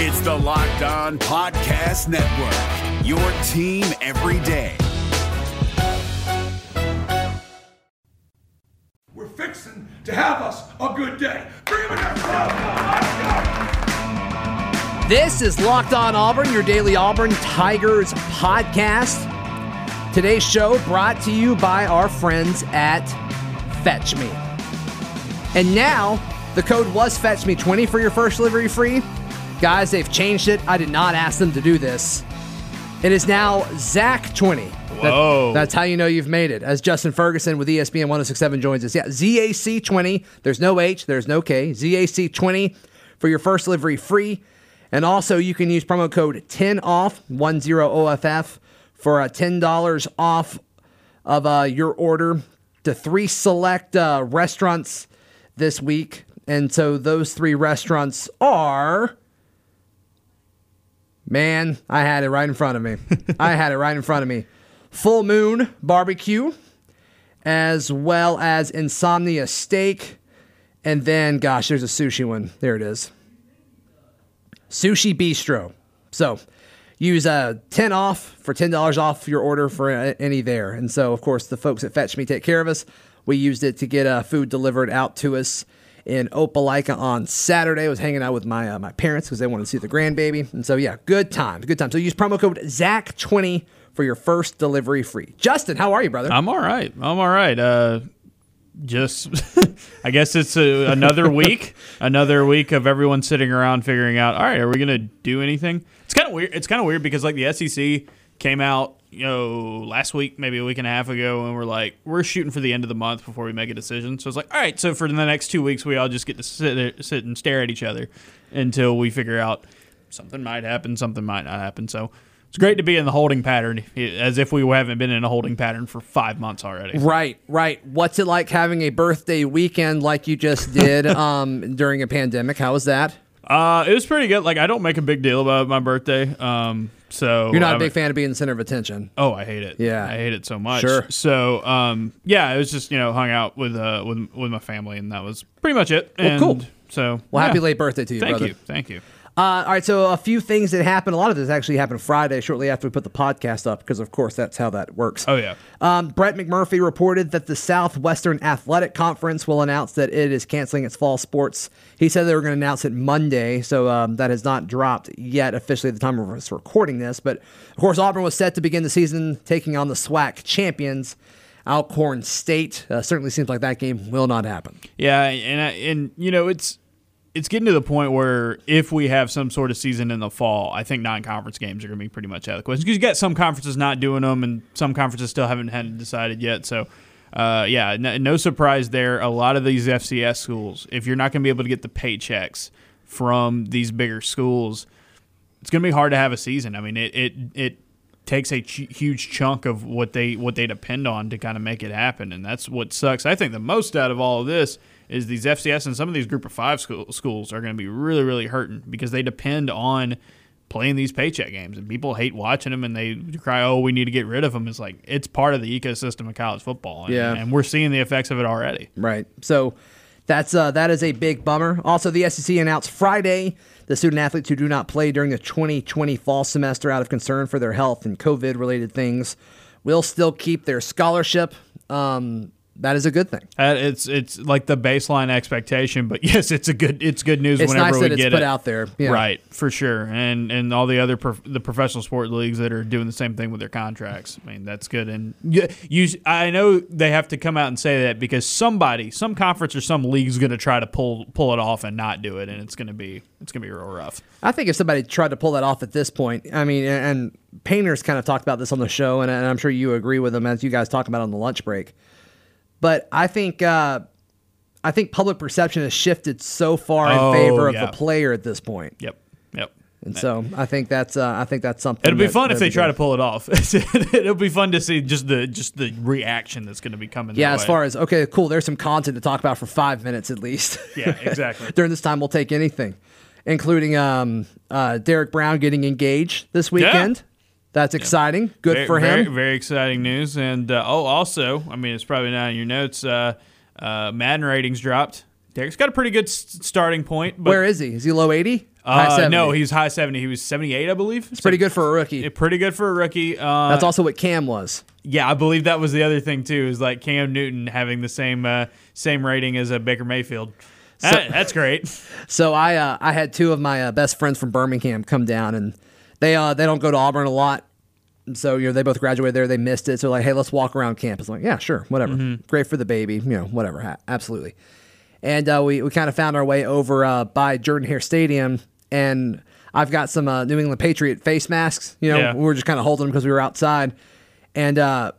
It's the Locked On Podcast Network, your team every day. We're fixing to have us a good day. Bring him in there. Let's go. This is Locked On Auburn, your daily Auburn Tigers podcast. Today's show brought to you by our friends at Fetch Me. And now, the code was Fetch Me 20 for your first delivery free. Guys, they've changed it. I did not ask them to do this. It is now Zach 20. Whoa. that's how you know you've made it. As Justin Ferguson with ESPN 1067 joins us. Yeah, ZAC 20. There's no H, there's no K. ZAC 20 for your first delivery free. And also, you can use promo code 10OFF, 10OFF, for uh, $10 off of uh, your order to three select uh, restaurants this week. And so those three restaurants are. Man, I had it right in front of me. I had it right in front of me. Full Moon Barbecue, as well as Insomnia Steak. And then, gosh, there's a sushi one. There it is. Sushi Bistro. So use uh, 10 off for $10 off your order for any there. And so, of course, the folks at Fetch Me take care of us. We used it to get uh, food delivered out to us in Opelika on Saturday. I was hanging out with my uh, my parents because they wanted to see the grandbaby. And so, yeah, good times, good times. So use promo code ZAC20 for your first delivery free. Justin, how are you, brother? I'm all right. I'm all right. Uh, just, I guess it's a, another week, another week of everyone sitting around figuring out. All right, are we gonna do anything? It's kind of weird. It's kind of weird because like the SEC came out, you know, last week, maybe a week and a half ago, and we're like, we're shooting for the end of the month before we make a decision. So it's like, all right, so for the next two weeks, we all just get to sit there, sit and stare at each other until we figure out something might happen, something might not happen. So. It's great to be in the holding pattern, as if we haven't been in a holding pattern for five months already. Right, right. What's it like having a birthday weekend like you just did um, during a pandemic? How was that? Uh, it was pretty good. Like I don't make a big deal about my birthday. Um, so You're not a big fan of being the center of attention. Oh, I hate it. Yeah. I hate it so much. Sure. So, um, yeah, it was just you know hung out with uh with with my family, and that was pretty much it. and cool. So, Well, happy late birthday to you, Thank brother. you. Thank you. Uh, all right, so a few things that happened. A lot of this actually happened Friday, shortly after we put the podcast up, because of course that's how that works. Oh yeah. Um, Brett McMurphy reported that the Southwestern Athletic Conference will announce that it is canceling its fall sports. He said they were going to announce it Monday, so um, that has not dropped yet officially at the time of us recording this. But of course, Auburn was set to begin the season taking on the SWAC champions, Alcorn State. Uh, certainly seems like that game will not happen. Yeah, and I, and you know it's it's getting to the point where if we have some sort of season in the fall, I think non-conference games are going to be pretty much out of the question because you got some conferences not doing them, and some conferences still haven't had decided yet. So, uh, yeah, no, no surprise there. A lot of these FCS schools, if you're not going to be able to get the paychecks from these bigger schools, it's going to be hard to have a season. I mean, it it it takes a ch- huge chunk of what they what they depend on to kind of make it happen, and that's what sucks. I think the most out of all of this is these FCS and some of these Group of Five school, schools are going to be really really hurting because they depend on playing these paycheck games, and people hate watching them, and they cry, "Oh, we need to get rid of them." It's like it's part of the ecosystem of college football, and, Yeah. and we're seeing the effects of it already. Right. So that's uh, that is a big bummer. Also, the SEC announced Friday the student athletes who do not play during the 2020 fall semester out of concern for their health and COVID related things will still keep their scholarship. Um, that is a good thing. Uh, it's it's like the baseline expectation, but yes, it's a good it's good news It's whenever nice we that it's get put it out there. Yeah. Right, for sure, and and all the other prof- the professional sport leagues that are doing the same thing with their contracts. I mean, that's good. And you, you, I know they have to come out and say that because somebody, some conference or some league is going to try to pull pull it off and not do it, and it's going to be it's going to be real rough. I think if somebody tried to pull that off at this point, I mean, and and Painters kind of talked about this on the show, and, and I'm sure you agree with him as you guys talk about on the lunch break. But I think uh, I think public perception has shifted so far in Oh, favor of yeah. the player at this point. Yep, yep. And so I think that's uh, I think that's something. It'll be that- fun if they try good. to pull it off. It'll be fun to see just the just the reaction that's going to be coming. Yeah, as way. far as okay, cool. There's some content to talk about for five minutes at least. yeah, exactly. During this time, we'll take anything, including um, uh, Derrick Brown getting engaged this weekend. That's exciting. Good very, for him. Very exciting news. And uh, oh, also, I mean, it's probably not in your notes. Uh, uh, Madden ratings dropped. Derrick's got a pretty good s- starting point. But, Where is he? Is he low 80? Uh, no, he's high 70. He was 78, I believe. It's pretty good for a rookie. Pretty good for a rookie. Uh, That's also what Cam was. yeah, I believe that was the other thing too. Is like Cam Newton having the same uh, same rating as a Baker Mayfield. That- that's great. So I uh, I had two of my uh, best friends from Birmingham come down, and they uh, they don't go to Auburn a lot. So you know they both graduated there. They missed it. So like, hey, let's walk around campus. I'm like, yeah, sure, whatever. Great for the baby, you know, whatever, ha- absolutely. And uh, we we kind of found our way over uh, by Jordan Hare Stadium, and I've got some uh, New England Patriot face masks. You know, Yeah. we were just kind of holding them because we were outside, and uh,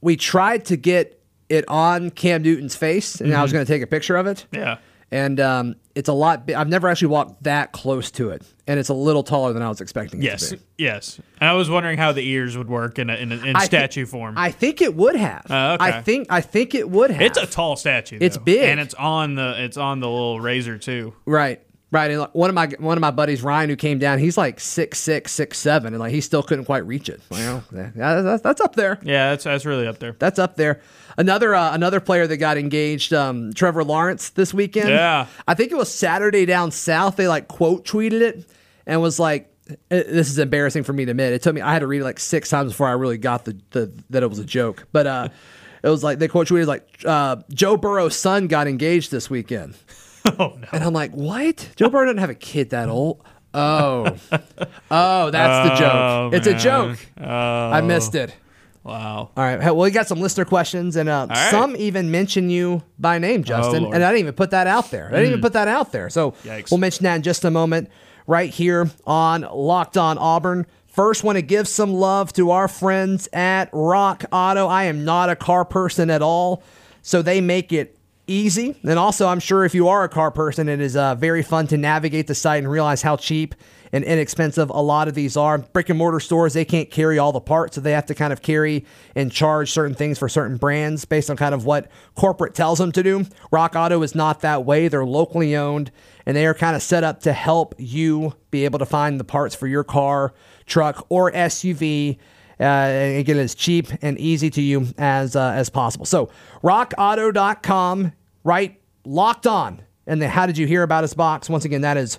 we tried to get it on Cam Newton's face, and I was going to take a picture of it Yeah. and um, it's a lot. bi- I've never actually walked that close to it, and it's a little taller than I was expecting. It Yes. to be. Yes. And I was wondering how the ears would work in a, in, a, in I thi- statue form. I think it would have. Oh, okay. I think I think it would have. it's a tall statue. It's though. big. and it's on the it's on the little razor too. right, right. And like, one of my one of my buddies, Ryan, who came down, he's like six six six seven, and like he still couldn't quite reach it. Well, yeah, that's, that's up there. Yeah, that's that's really up there. That's up there. Another uh, another player that got engaged, um, Trevor Lawrence, this weekend. Yeah. I think it was Saturday down south. They like quote tweeted it and was like, eh, "This is embarrassing for me to admit." It took me. I had to read it like six times before I really got the, the that it was a joke. But uh, it was like they quote tweeted like, uh, "Joe Burrow's son got engaged this weekend," Oh no. and I'm like, "What? Joe Burrow doesn't have a kid that old." Oh, oh, that's the joke. It's a man. joke. I missed it. Wow. All right. Well, we got some listener questions, and uh, right. some even mention you by name, Justin. Lord. and I didn't even put that out there. I didn't even put that out there. So Yikes. we'll mention that in just a moment, right here on Locked On Auburn. First, want to give some love to our friends at Rock Auto. I am not a car person at all, so they make it easy. And also, I'm sure if you are a car person, it is uh, very fun to navigate the site and realize how cheap and inexpensive a lot of these are. Brick and mortar stores, they can't carry all the parts, so they have to kind of carry and charge certain things for certain brands based on kind of what corporate tells them to do. Rock Auto is not that way. They're locally owned and they are kind of set up to help you be able to find the parts for your car, truck, or SUV. Uh, and get it as cheap and easy to you as uh, as possible. So, rockauto.com, right? Locked on. And the How Did You Hear About Us box. Once again, that is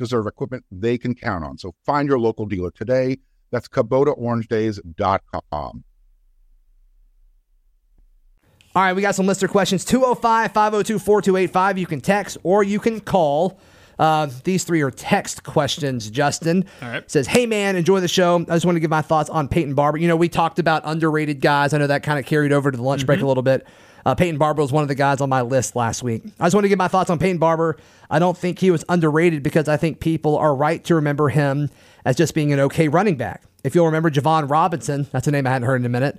deserve equipment they can count on. So find your local dealer today. That's KubotaOrangeDays.com. All right, we got some listener questions 205 502 4285. You can text or you can call. Uh, these three are text questions, Justin. All right. Says, hey man, enjoy the show. I just want to give my thoughts on Peyton Barber. You know, we talked about underrated guys. I know that kind of carried over to the lunch break a little bit. Uh, Peyton Barber was one of the guys on my list last week. I just want to give my thoughts on Peyton Barber. I don't think he was underrated because I think people are right to remember him as just being an okay running back. If you'll remember Jovon Robinson, that's a name I hadn't heard in a minute,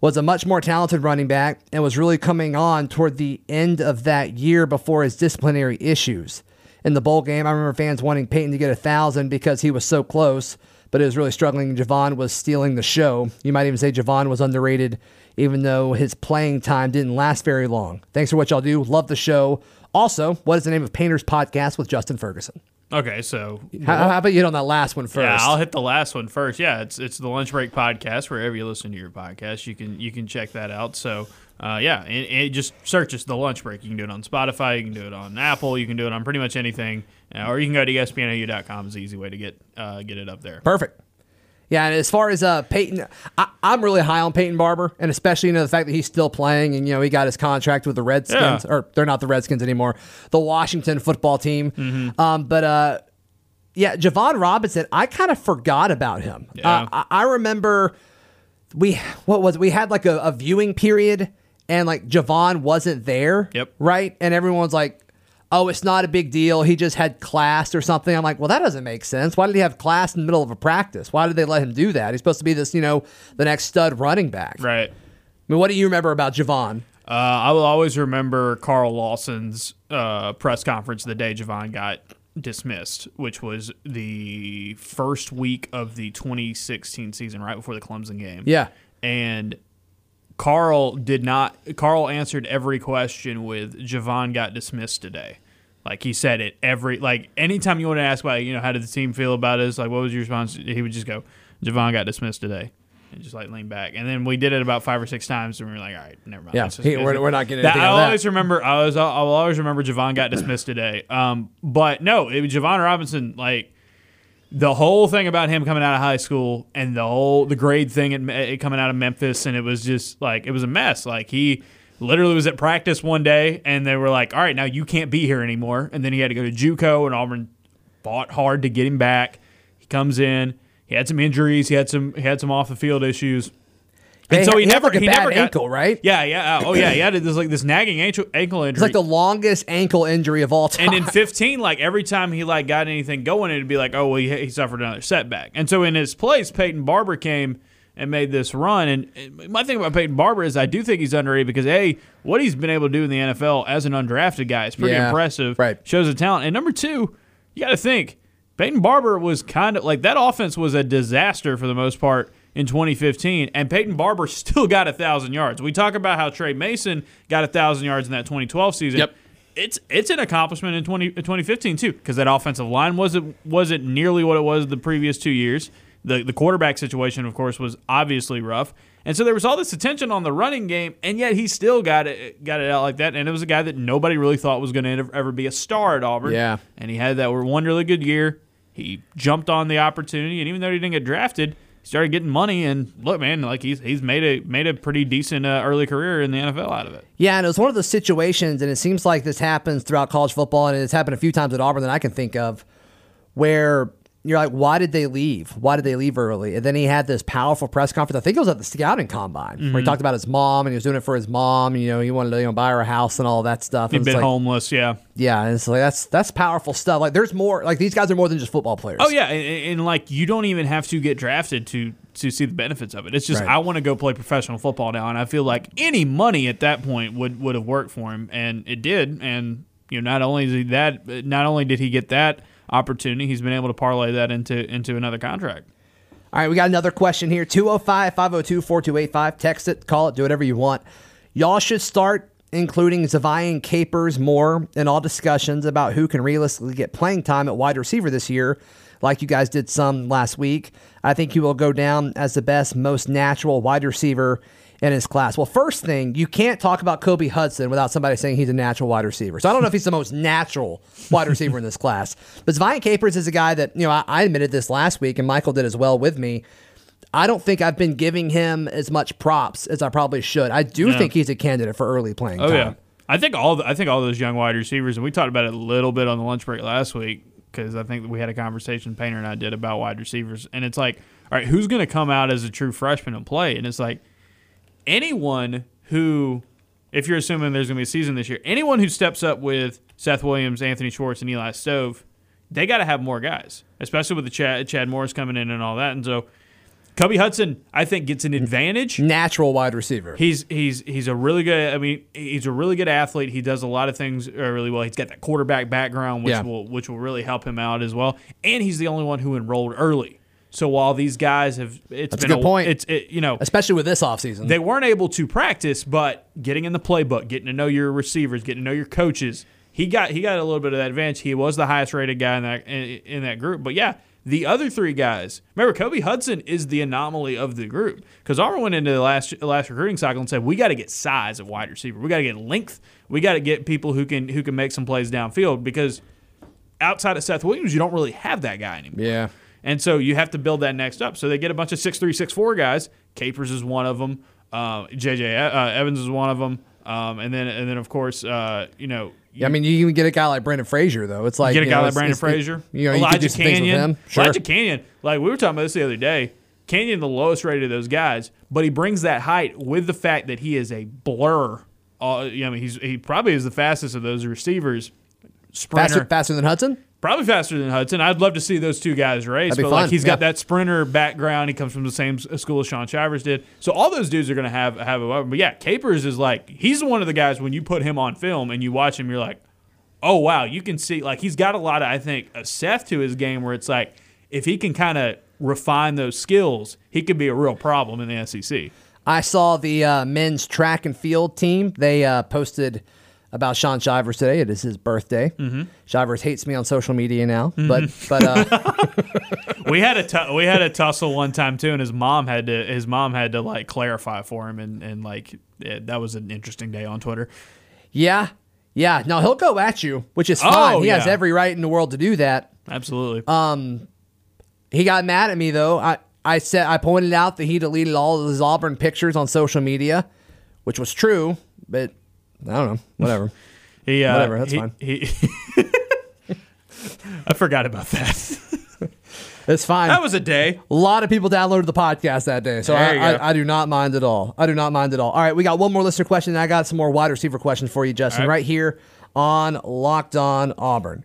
was a much more talented running back and was really coming on toward the end of that year before his disciplinary issues. In the bowl game, I remember fans wanting Peyton to get a thousand because he was so close, but it was really struggling. Jovon was stealing the show. You might even say Jovon was underrated, even though his playing time didn't last very long. Thanks for what y'all do. Love the show. Also, what is the name of Painter's podcast with Justin Ferguson? Okay, so How, how about you hit on that last one first? Yeah, I'll hit the last one first. Yeah, it's it's the lunch break podcast. Wherever you listen to your podcast, you can you can check that out. So, uh, yeah, it, it just search it's the lunch break. You can do it on Spotify, you can do it on Apple, you can do it on pretty much anything, uh, or you can go to espnu.com. is the easy way to get uh, get it up there. Perfect. Yeah, and as far as uh, Peyton, I, I'm really high on Peyton Barber, and especially you know the fact that he's still playing, and you know he got his contract with the Redskins, Yeah. or they're not the Redskins anymore, the Washington football team. Mm-hmm. Um, but uh, yeah, Jovon Robinson, I kind of forgot about him. Yeah. Uh, I, I remember we what was it? we had like a, a viewing period, and like Jovon wasn't there. Yep. Right, and everyone's like. Oh, it's not a big deal. He just had class or something. I'm like, well, that doesn't make sense. Why did he have class in the middle of a practice? Why did they let him do that? He's supposed to be this, you know, the next stud running back. Right. I mean, what do you remember about Jovon? Uh, I will always remember Carl Lawson's uh, press conference the day Jovon got dismissed, which was the first week of the 2016 season, right before the Clemson game. Yeah. And Carl did not. Carl answered every question with Jovon got dismissed today. Like he said it every like anytime you want to ask about you know how did the team feel about this like what was your response? He would just go Jovon got dismissed today. And just like lean back. And then we did it about five or six times and we were like all right never mind. Yeah, he- we're- we're not getting that, I of that. always remember I was I will always remember Jovon got dismissed today. Um but no it was Jovon Robinson like the whole thing about him coming out of high school and the whole the grade thing at, coming out of Memphis and it was just like it was a mess. Like he literally was at practice one day and they were like, "All right, now you can't be here anymore." And then he had to go to JUCO and Auburn fought hard to get him back. He comes in, he had some injuries, he had some he had some off the field issues. And so had- he, never like, a he never got, ankle, right? Yeah, yeah. Uh, oh yeah, he had this like this nagging ankle ankle injury. It's like the longest ankle injury of all time. And in 15, like every time he like got anything going, it'd be like, oh, well, he, he suffered another setback. And so in his place, Peyton Barber came and made this run. And and my thing about Peyton Barber is I do think he's underrated because a what he's been able to do in the NFL as an undrafted guy is pretty Yeah, impressive. right. shows the talent. And number two, you got to think Peyton Barber was kind of like that offense was a disaster for the most part. In 2015, and Peyton Barber still got a thousand yards. We talk about how Tre Mason got a thousand yards in that 2012 season Yep. it's it's an accomplishment in 20, 2015 too because that offensive line wasn't wasn't nearly what it was the previous two years. The the quarterback situation, of course, was obviously rough, and so there was all this attention on the running game, and yet he still got it got it out like that. And it was a guy that nobody really thought was going to ever be a star at Auburn. Yeah. and he had that one really good year. He jumped on the opportunity, and even though he didn't get drafted, started getting money. And look, man, like he's he's made a made a pretty decent uh, early career in the NFL out of it. Yeah, and it was one of those situations, and it seems like this happens throughout college football, and it's happened a few times at Auburn that I can think of, where you're like, why did they leave? Why did they leave early? And then he had this powerful press conference. I think it was at the scouting combine where he Mm-hmm. talked about his mom and he was doing it for his mom. And, you know, he wanted to you know, buy her a house and all that stuff. He'd been like, homeless, yeah. Yeah, and it's like that's that's powerful stuff. Like there's more. Like these guys are more than just football players. Oh yeah, and, and like you don't even have to get drafted to to see the benefits of it. It's just Right. I want to go play professional football now, and I feel like any money at that point would would have worked for him, and it did. And you know, not only is he that, not only did he get that opportunity, he's been able to parlay that into into another contract. All right, we got another question here 205 502 4285. Text it, call it, do whatever you want. Y'all should start including Ze'Vian Capers more in all discussions about who can realistically get playing time at wide receiver this year, like you guys did some last week. I think he will go down as the best, most natural wide receiver in his class. Well, first thing, you can't talk about Kobe Hudson without somebody saying he's a natural wide receiver. So I don't know if he's the most natural wide receiver in this class. But Ze'Vian Capers is a guy that, you know, I, I admitted this last week, and Michael did as well with me. I don't think I've been giving him as much props as I probably should. I do Yeah. think he's a candidate for early playing Oh time. yeah, I think all the, I think all those young wide receivers, and we talked about it a little bit on the lunch break last week because I think we had a conversation Painter and I did about wide receivers, and it's like, all right, who's going to come out as a true freshman and play? And it's like anyone who, if you're assuming there's going to be a season this year, anyone who steps up with Seth Williams, Anthony Schwartz, and Eli Stove, they got to have more guys, especially with the Chad, Chad Morris coming in and all that, and so. Kobe Hudson, I think, gets an advantage Natural wide receiver. He's he's he's a really good. I mean, he's a really good athlete. He does a lot of things uh, really well. He's got that quarterback background, which Yeah. will which will really help him out as well. And he's the only one who enrolled early. So while these guys have, it's That's a been good point. It's it, you know Especially with this offseason. they weren't able to practice, but getting in the playbook, getting to know your receivers, getting to know your coaches, he got he got a little bit of that advantage. He was the highest rated guy in that in, in that group. But yeah, the other three guys, remember, Kobe Hudson is the anomaly of the group because Auburn went into the last last recruiting cycle and said we got to get size of wide receiver, we got to get length, we got to get people who can who can make some plays downfield because outside of Seth Williams, you don't really have that guy anymore. yeah. And so you have to build that next up. So they get a bunch of six three, six four guys. Capers is one of them. Uh, JJ uh, Evans is one of them. Um, and then and then of course uh, you know Yeah, I mean, you even get a guy like Brandon Frazier, though. It's like get a guy know, like Brandon Frazier, You know, you Elijah do some things with Canion. Sure. Elijah Canion, like we were talking about this the other day. Canion, the lowest rated of those guys, but he brings that height with the fact that he is a blur. Uh, you I mean, he's he probably is the fastest of those receivers. Sprinter, faster, faster than Hudson. Probably faster than Hudson. I'd love to see those two guys race, That'd be but like fun, he's got that sprinter background. He comes from the same school as Shaun Shivers did. So all those dudes are going to have have a weapon. But yeah, Capers is like he's one of the guys when you put him on film and you watch him, you're like, oh wow, you can see like he's got a lot of I think a Seth to his game where it's like if he can kind of refine those skills, he could be a real problem in the SEC. I saw the uh, men's track and field team. They uh, posted about Shaun Shivers today. It is his birthday. Mm-hmm. Shivers hates me on social media now, but but uh, we had a we had a tussle one time too, and his mom had to his mom had to like clarify for him, and and like it, that was an interesting day on Twitter. yeah, yeah. No, he'll go at you, which is Oh, fine. he has every right in the world to do that. Absolutely. Um, He got mad at me though. I I said I pointed out that he deleted all of his Auburn pictures on social media, which was true, but I don't know. Whatever. he, uh, whatever, that's he- fine. He, I forgot about that. It's fine. That was a day. A lot of people downloaded the podcast that day, so I. I, I do not mind at all. I do not mind at all. All right, we got one more listener question, and I got some more wide receiver questions for you, Justin, right. right here on Locked On Auburn.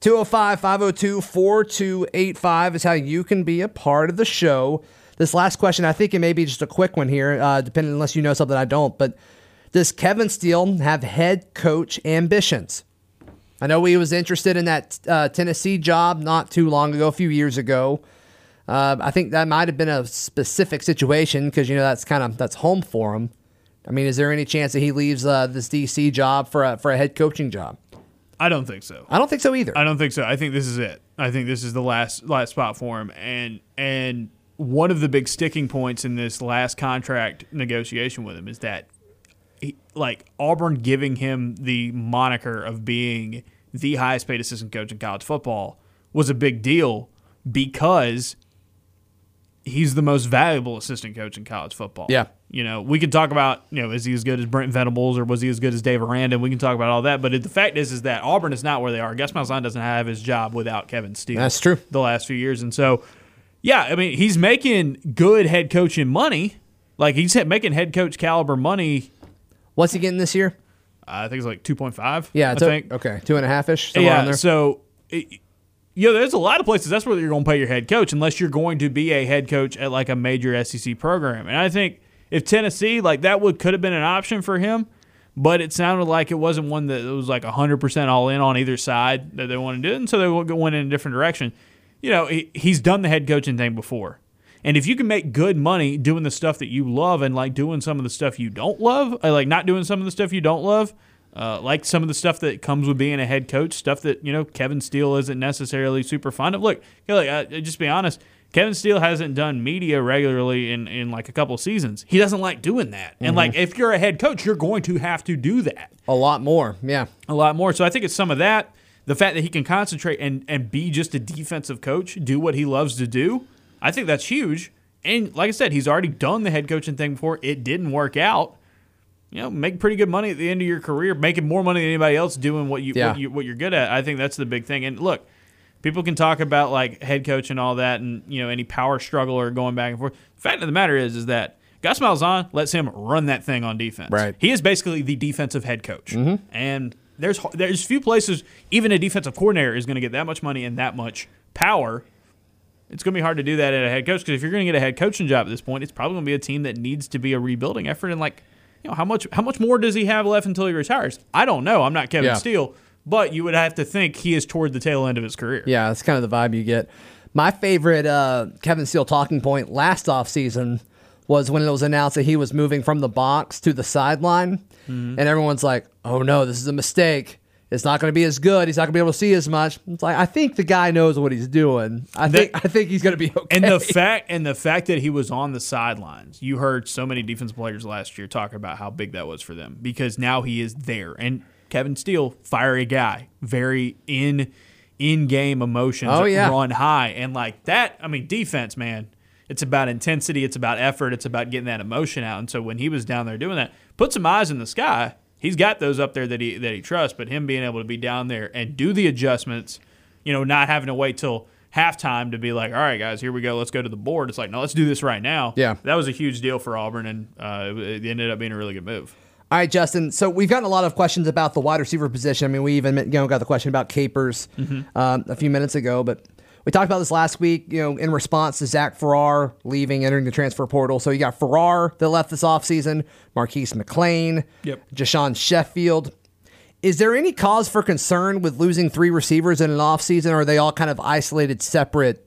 205 502 4285 is how you can be a part of the show. This last question, I think it may be just a quick one here, uh, depending unless you know something I don't. But does Kevin Steele have head coach ambitions? I know he was interested in that uh, Tennessee job not too long ago, a few years ago. Uh, I think that might have been a specific situation because you know that's kind of that's home for him. I mean, is there any chance that he leaves uh, this DC job for a, for a head coaching job? I don't think so. I don't think so either. I don't think so. I think this is it. I think this is the last last spot for him. And and one of the big sticking points in this last contract negotiation with him is that he, like Auburn giving him the moniker of being the highest paid assistant coach in college football was a big deal because he's the most valuable assistant coach in college football. Yeah. You know, we could talk about, you know, is he as good as Brent Venables or was he as good as Dave Aranda? We can talk about all that. But the fact is, is that Auburn is not where they are. Gus Malzahn doesn't have his job without Kevin Steele. That's true. The last few years. And so, yeah, I mean, he's making good head coaching money. Like, he's making head coach caliber money. What's he getting this year? I think it's like 2.5. Yeah, I think. okay, two and a half ish. Yeah, so it, you know, there's a lot of places that's where you're going to pay your head coach unless you're going to be a head coach at like a major SEC program. And I think if Tennessee like that would could have been an option for him, but it sounded like it wasn't one that was like 100% all in on either side that they wanted to do, and so they went in a different direction. You know, he, he's done the head coaching thing before. And if you can make good money doing the stuff that you love and like doing some of the stuff you don't love, uh, like not doing some of the stuff you don't love, uh, like some of the stuff that comes with being a head coach, stuff that you know Kevin Steele isn't necessarily super fond of. Look, like, uh, just be honest, Kevin Steele hasn't done media regularly in in like a couple seasons. He doesn't like doing that. And like if you're a head coach, you're going to have to do that a lot more. Yeah. a lot more. So I think it's some of that. The fact that he can concentrate and, and be just a defensive coach, do what he loves to do, I think that's huge. And like I said, he's already done the head coaching thing before. It didn't work out. You know, make pretty good money at the end of your career, making more money than anybody else doing what you, Yeah. what, you what you're good at. I think that's the big thing. And look, people can talk about like head coach and all that, and you know any power struggle or going back and forth. The fact of the matter is, is that Gus Malzahn lets him run that thing on defense. Right. He is basically the defensive head coach, mm-hmm. and there's there's few places even a defensive coordinator is going to get that much money and that much power. It's going to be hard to do that at a head coach because if you're going to get a head coaching job at this point, it's probably going to be a team that needs to be a rebuilding effort. And like, you know, how much how much more does he have left until he retires? I don't know. I'm not Kevin Yeah. Steele, but you would have to think he is toward the tail end of his career. Yeah, that's kind of the vibe you get. My favorite uh, Kevin Steele talking point last offseason was when it was announced that he was moving from the box to the sideline. Mm-hmm. And everyone's like, oh no, this is a mistake. It's not going to be as good. He's not going to be able to see as much. It's like I think the guy knows what he's doing. I think I think he's going to be okay. And the fact and the fact that he was on the sidelines, you heard so many defensive players last year talk about how big that was for them because now he is there. And Kevin Steele, fiery guy, very in in game emotions Oh, yeah. run high. And like that, I mean, defense, man, it's about intensity, it's about effort, it's about getting that emotion out. And so when he was down there doing that, put some eyes in the sky. He's got those up there that he that he trusts. But him being able to be down there and do the adjustments, you know, not having to wait till halftime to be like, all right, guys, here we go, let's go to the board. It's like, no, let's do this right now. Yeah. that was a huge deal for Auburn, and uh, it, ended up being a really good move. All right, Justin. So we've gotten a lot of questions about the wide receiver position. I mean, we even you know got the question about Capers um, a few minutes ago, but we talked about this last week. You know, in response to Zach Farrar leaving, entering the transfer portal. So you got Farrar that left this offseason, Marquis McClain, Yep. Jashawn Sheffield. Is there any cause for concern with losing three receivers in an offseason, or are they all kind of isolated, separate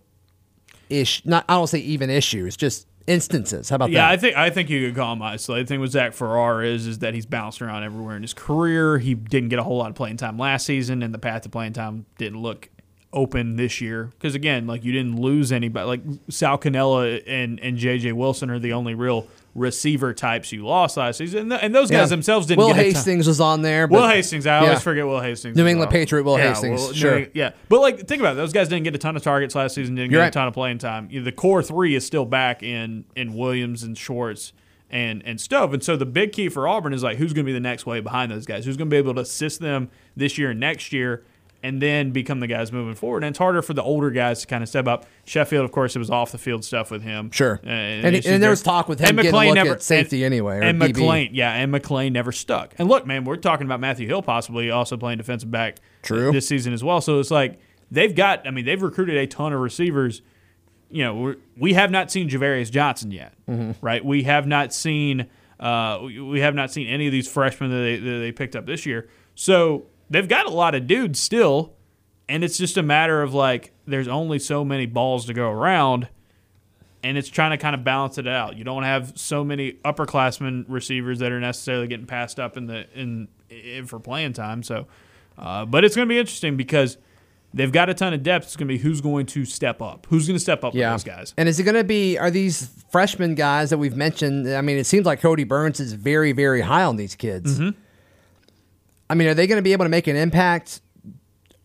ish? Not I don't say even issues, just instances. How about that? Yeah, I think I think you could call him isolated. The thing with Zach Farrar is is that he's bounced around everywhere in his career. He didn't get a whole lot of playing time last season, and the path to playing time didn't look open this year. Because again, like you didn't lose anybody. Like Sal Cannella and and JJ Wilson are the only real receiver types you lost last season, and, th- and those guys Yeah. themselves didn't. Will get a ton- Hastings was on there. But Will Hastings, I always forget Will Hastings. New England well. Patriot Will Yeah, Hastings, sure. Yeah, but like think about it, those guys didn't get a ton of targets last season. Didn't You're get right. a ton of playing time. You know, The core three is still back in in Williams and Schwartz and and Stove, and so the big key for Auburn is like who's going to be the next wave behind those guys? Who's going to be able to assist them this year and next year? And then become the guys moving forward. And it's harder for the older guys to kind of step up. Sheffield, of course, it was off the field stuff with him. Sure. Uh, And- issues and there was talk with him And McClain never- at safety and- anyway, And DB. McClain, yeah, and McClain never stuck. And look, man, we're talking about Matthew Hill possibly also playing defensive back True. this season as well. So it's like they've got. I mean, they've recruited a ton of receivers. You know, we're, we have not seen Javarius Johnson yet, Mm-hmm. right? We have not seen. Uh, we, we have not seen any of these freshmen that they, that they picked up this year. So they've got a lot of dudes still, and it's just a matter of like there's only so many balls to go around and it's trying to kind of balance it out. You don't have so many upperclassmen receivers that are necessarily getting passed up in the in, in for playing time. So, uh, but it's going to be interesting because they've got a ton of depth. It's going to be who's going to step up. Who's going to step up Yeah. with those guys? And is it going to be, are these freshman guys that we've mentioned? I mean, it seems like Kodi Burns is very, very high on these kids. Mm-hmm. I mean, are they going to be able to make an impact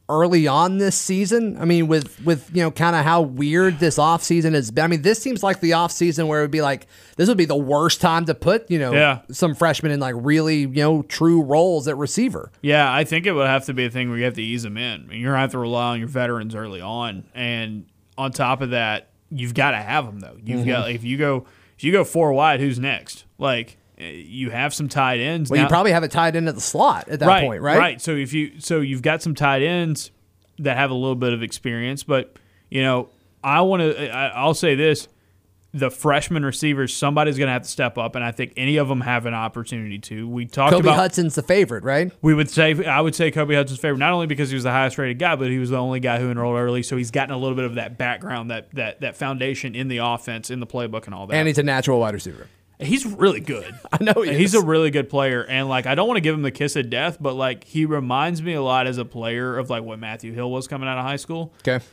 early on this season? I mean, with, with you know, kind of how weird this offseason has been. I mean, this seems like the offseason where it would be like, this would be the worst time to put, you know, Yeah. some freshmen in like really, you know, true roles at receiver. Yeah, I think it would have to be a thing where you have to ease them in. I mean, you're going to have to rely on your veterans early on, and on top of that, you've got to have them though. You've Mm-hmm. got if you go if you go four wide, who's next? Like you have some tight ends. Well, you probably have it tied in at the slot at that point, right? Right. So if you so you've got some tight ends that have a little bit of experience, but you know, I want to. I'll say this: the freshman receivers, somebody's going to have to step up, and I think any of them have an opportunity to. We talked Kobe about. Hudson's the favorite, right? We would say I would say Kobe Hudson's favorite, not only because he was the highest rated guy, but he was the only guy who enrolled early, so he's gotten a little bit of that background, that that that foundation in the offense, in the playbook, and all that. And he's a natural wide receiver. He's really good. I know he he's a really good player, and like I don't want to give him the kiss of death, but like he reminds me a lot as a player of like what Matthew Hill was coming out of high school Okay.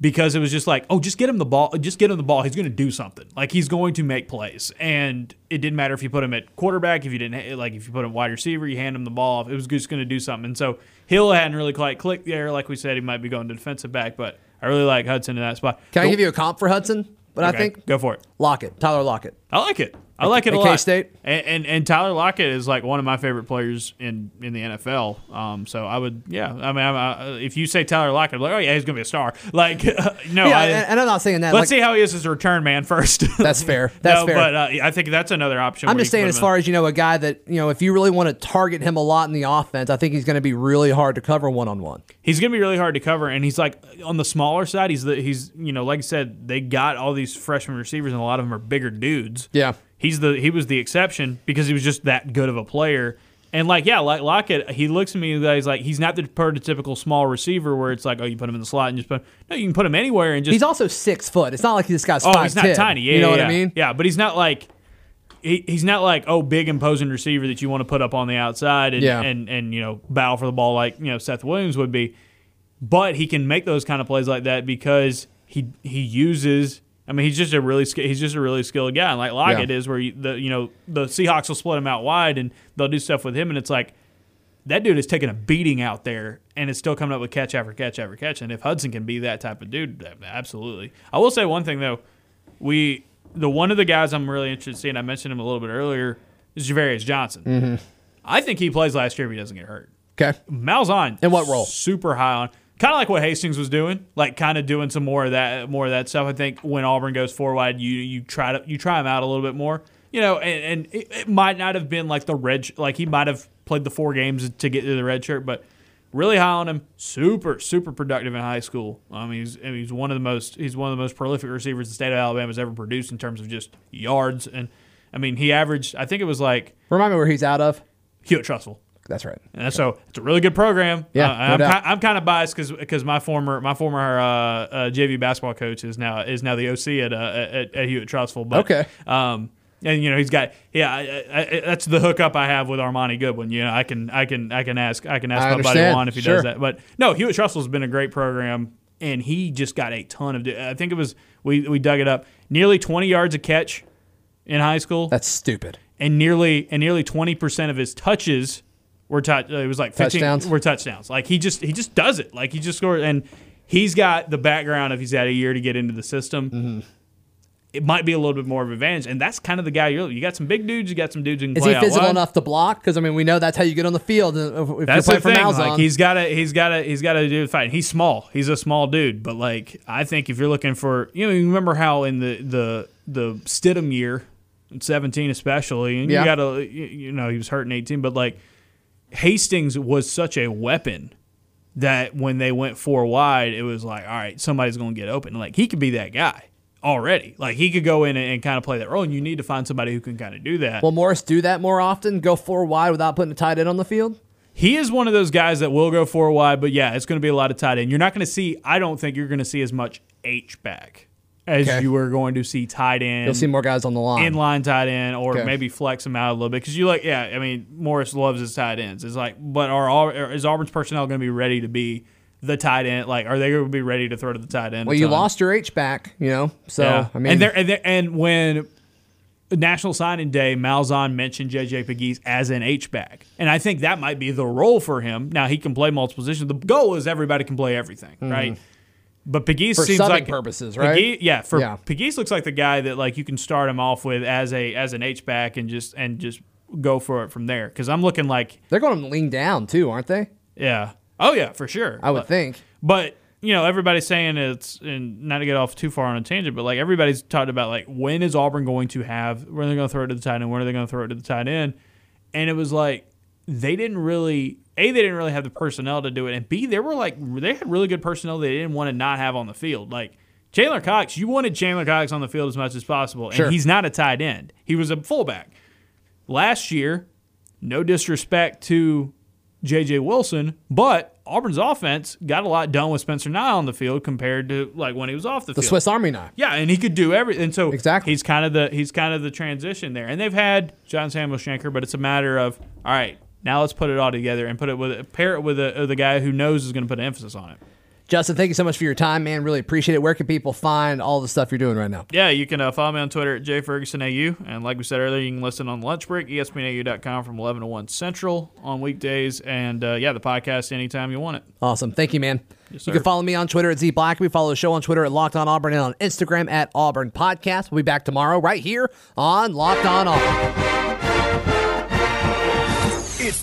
because it was just like, oh, just get him the ball, just get him the ball. He's going to do something. Like he's going to make plays, and it didn't matter if you put him at quarterback, if you didn't eh, like if you put him wide receiver, you hand him the ball. It was just going to do something. And so Hill hadn't really quite clicked there. Like we said, he might be going to defensive back, but I really like Hudson in that spot. Can I Go- give you a comp for Hudson? But I think go for it. Lockett, Tyler Lockett. I like it. I like it a lot. K-State? and, and and Tyler Lockett is like one of my favorite players in in the NFL. Um, so I would, yeah. I mean, I'm, uh, if you say Tyler Lockett, I'm like, oh yeah, he's gonna be a star. Like, no, yeah, I, and, I'm not saying that. let's like, see how he is as a return man first. That's fair. That's no, fair. but uh, I think that's another option. I'm just saying, as far as you know, a guy that you know, if you really want to target him a lot in the offense, I think he's going to be really hard to cover one on one. he's gonna be really hard to cover, and he's like on the smaller side. He's the he's you know, like I said, they got all these freshman receivers, and a lot of them are bigger dudes. Yeah. He's the he was the exception because he was just that good of a player. And like yeah, like Lockett, he looks at me and he's like he's not the prototypical small receiver where it's like oh you put him in the slot and just put no you can put him anywhere and just He's also six foot. It's not like this guy's oh he's not tiny yeah you know yeah, what yeah. I mean? yeah but he's not like he, he's not like oh big imposing receiver that you want to put up on the outside and, Yeah. and and you know battle for the ball like you know Seth Williams would be, but he can make those kind of plays like that because he he uses. I mean, he's just a really sk- he's just a really skilled guy, and like Lockett Yeah. is, where you, the you know the Seahawks will split him out wide and they'll do stuff with him, and it's like that dude is taking a beating out there and is still coming up with catch after catch after catch. And if Hudson can be that type of dude, absolutely. I will say one thing though, we the one of the guys I'm really interested in, I mentioned him a little bit earlier, is Javarius Johnson. Mm-hmm. I think he plays last year if he doesn't get hurt. Okay. Malzahn. In what role? Super high on. Kind of like what Hastings was doing, like kind of doing some more of that, more of that stuff. I think when Auburn goes four wide, you you try to you try him out a little bit more, you know, and, and it, it might not have been like the red, like he might have played the four games to get to the red shirt, but really high on him. Super super productive in high school. I mean, he's I mean, he's one of the most he's one of the most prolific receivers the state of Alabama's ever produced in terms of just yards, and I mean he averaged I think it was like Remind me where he's out of. Hewitt-Trussville. That's right. And so it's a really good program. Yeah, Uh, I'm, ki- I'm kind of biased because because my former my former uh, uh, JV basketball coach is now is now the OC at uh, at, at Hewitt-Trussville. But, Okay. Um, and you know he's got yeah I, I, that's the hookup I have with Armani Goodwin. You know I can I can I can ask I can ask I my buddy. Juan if he Sure. does that. But no, Hewitt-Trussville's been a great program, and he just got a ton of. I think it was we we dug it up nearly 20 yards a catch in high school That's stupid. and nearly and nearly twenty percent of his touches were touch. It was like 15 Touchdowns? Were touchdowns. Like he just he just does it. Like he just scores, and he's got the background of he's had a year to get into the system. Mm-hmm. It might be a little bit more of an advantage, and that's kind of the guy you're. You got some big dudes. You got some dudes can Is he physical enough to block? Because I mean, we know that's how you get on the field. and If, if That's you're the thing. Malzahn, Like he's got to, he's got to, he's got to do the fight. He's small. He's a small dude, but like I think if you're looking for, you know, you remember how in the the the Stidham year, 17 especially, and Yeah. you got to, you know, he was hurt in 18, but like Hastings was such a weapon that when they went four wide, it was like, all right, somebody's going to get open. Like he could be that guy already. Like he could go in and, and kind of play that role, and you need to find somebody who can kind of do that. Will Morris do that more often? Go four wide without putting a tight end on the field? He is one of those guys that will go four wide, but yeah, it's going to be a lot of tight end. You're not going to see. I don't think you're going to see as much H back as Okay. you are going to see tight end. You'll see more guys on the line. in line tight end, or Okay. maybe flex him out a little bit because you like. Yeah, I mean Morris loves his tight ends. It's like, but are all is Auburn's personnel going to be ready to be the tight end? Like, are they going to be ready to throw to the tight end? well, you lost your H back, you know. So Yeah. I mean, and there and, there, and when National Signing Day, Malzahn mentioned JJ Pegues as an H back, and I think that might be the role for him. Now he can play multiple positions. The goal is everybody can play everything, mm-hmm. right? But Pegues. For seems like purposes, right? Pegues- yeah, for Yeah. Pegues looks like the guy that like you can start him off with as a as an H back and just and just go for it from there. Because I'm looking like they're going to lean down too, aren't they? yeah, oh yeah, for sure. I would But- think. but you know, everybody's saying it's and not to get off too far on a tangent, but like everybody's talked about like when is Auburn going to have when are they going to throw it to the tight end? When are they going to throw it to the tight end? And it was like they didn't really a they didn't really have the personnel to do it, and b they were like they had really good personnel they didn't want to not have on the field. Like Chandler Cox, you wanted Chandler Cox on the field as much as possible, and Sure. he's not a tight end. He was a fullback last year. No disrespect to J.J. Wilson, but Auburn's offense got a lot done with Spencer Nigh on the field compared to like when he was off the, The field. The Swiss Army knife. Yeah, and he could do everything. So Exactly. he's kind of the he's kind of the transition there. And they've had John Samuel Shenker, but it's a matter of all right, now let's put it all together and put it with pair it with a, with guy who knows is going to put an emphasis on it. Justin, thank you so much for your time, man. Really appreciate it. Where can people find all the stuff you're doing right now? Yeah, you can uh, follow me on Twitter at jfergusonau. And like we said earlier, you can listen on the lunch break, espnau.com from 11 to 1 Central on weekdays. And uh, yeah, the podcast anytime you want it. Awesome. Thank you, man. sir. you can follow me on Twitter at Z Blackerby. Follow the show on Twitter at Locked On Auburn and on Instagram at Auburn Podcast. We'll be back tomorrow right here on Locked On Auburn.